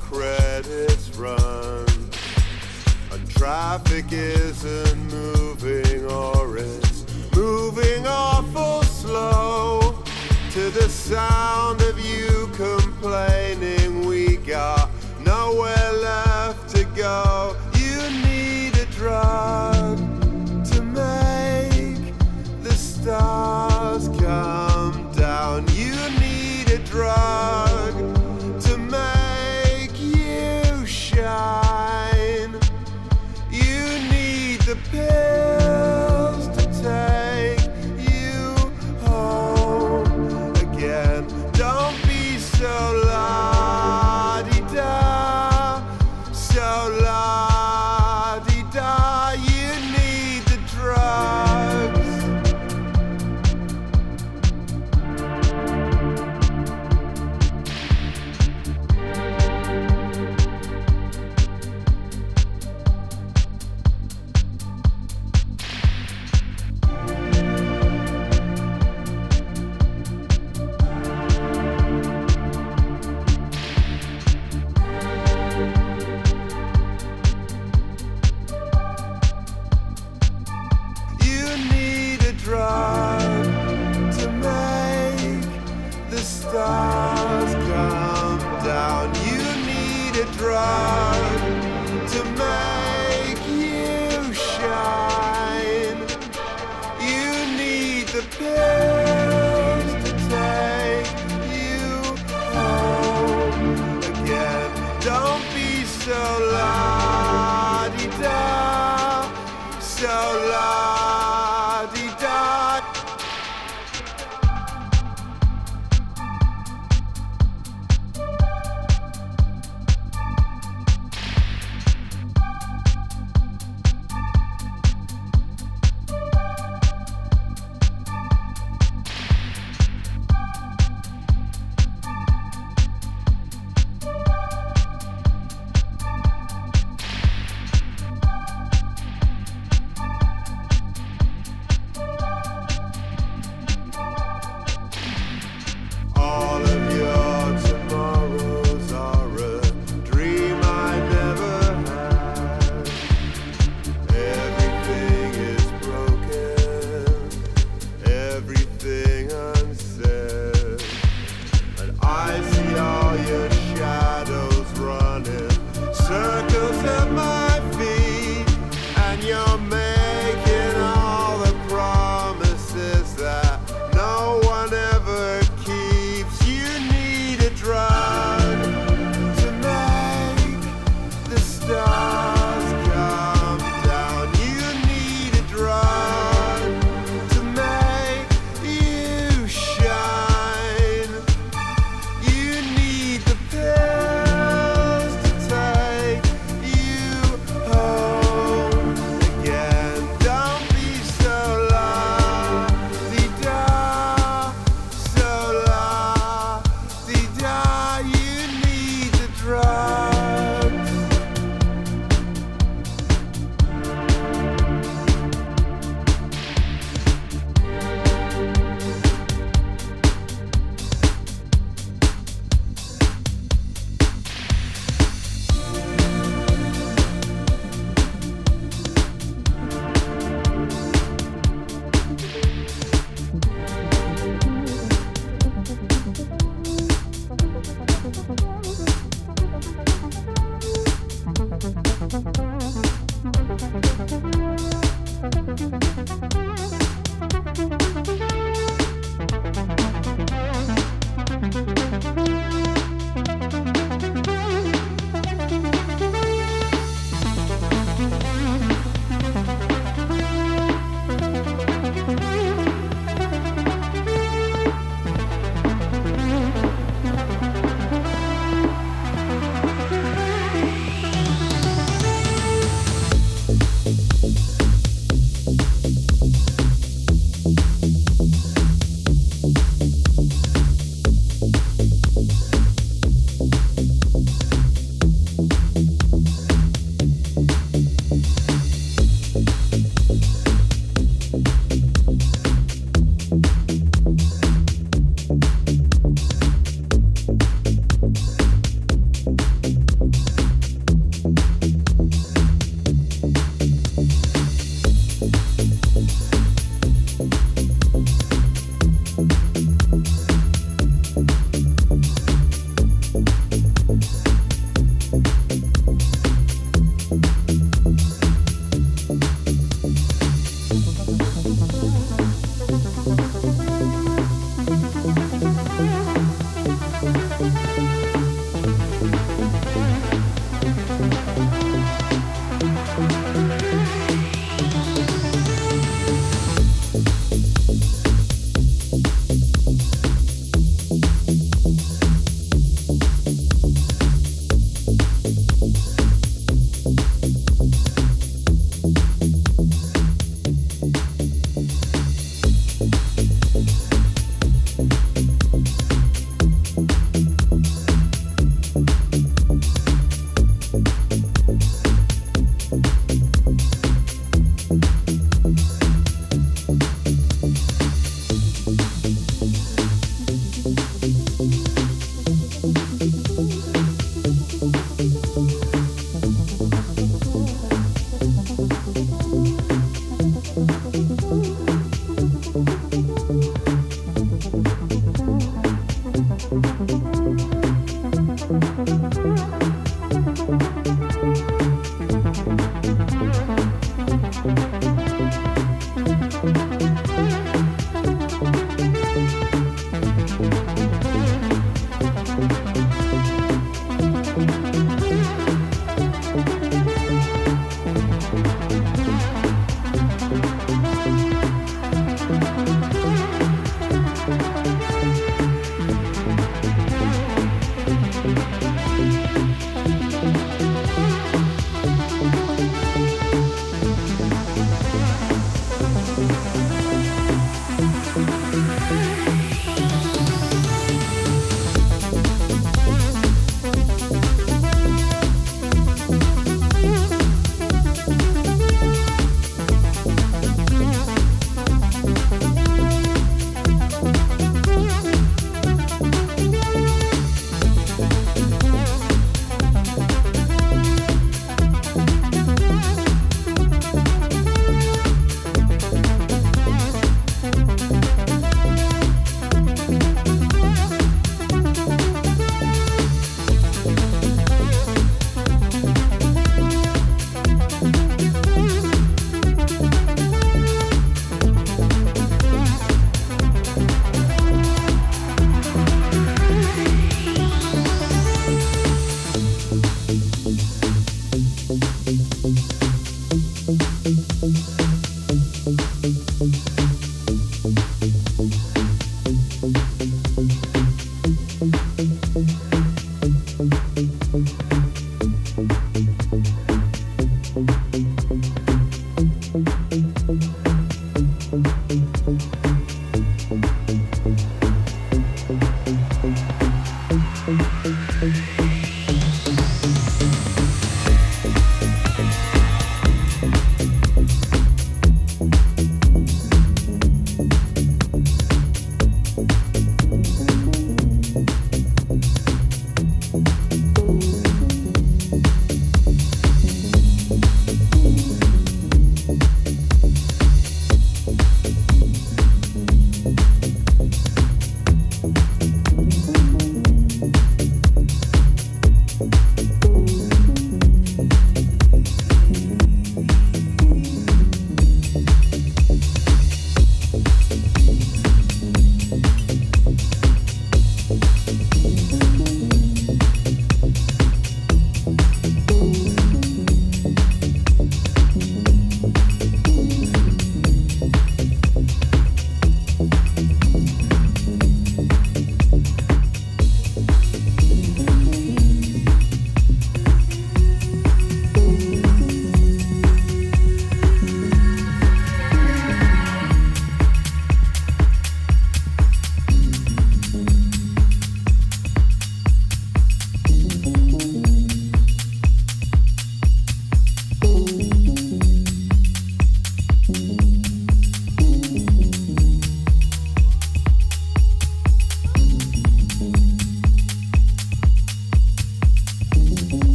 credits run and traffic isn't moving or it's moving awful slow. To the sound of you complaining we got nowhere left to go. You need a drug to make the stars come down. You need a drug esqueça.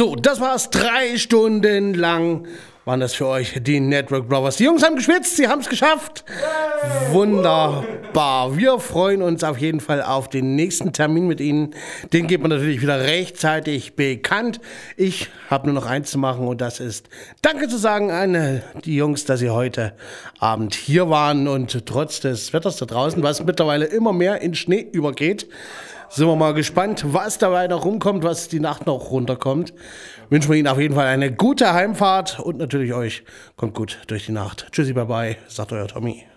So, das war's. Drei Stunden lang waren das für euch die Network Brothers. Die Jungs haben geschwitzt, sie haben es geschafft. Wunderbar. Wir freuen uns auf jeden Fall auf den nächsten Termin mit Ihnen. Den gibt man natürlich wieder rechtzeitig bekannt. Ich habe nur noch eins zu machen und das ist Danke zu sagen an die Jungs, dass sie heute Abend hier waren und trotz des Wetters da draußen, was mittlerweile immer mehr in Schnee übergeht, sind wir mal gespannt, was dabei noch rumkommt, was die Nacht noch runterkommt. Wünschen wir Ihnen auf jeden Fall eine gute Heimfahrt und natürlich euch kommt gut durch die Nacht. Tschüssi, bye bye, sagt euer Tommy.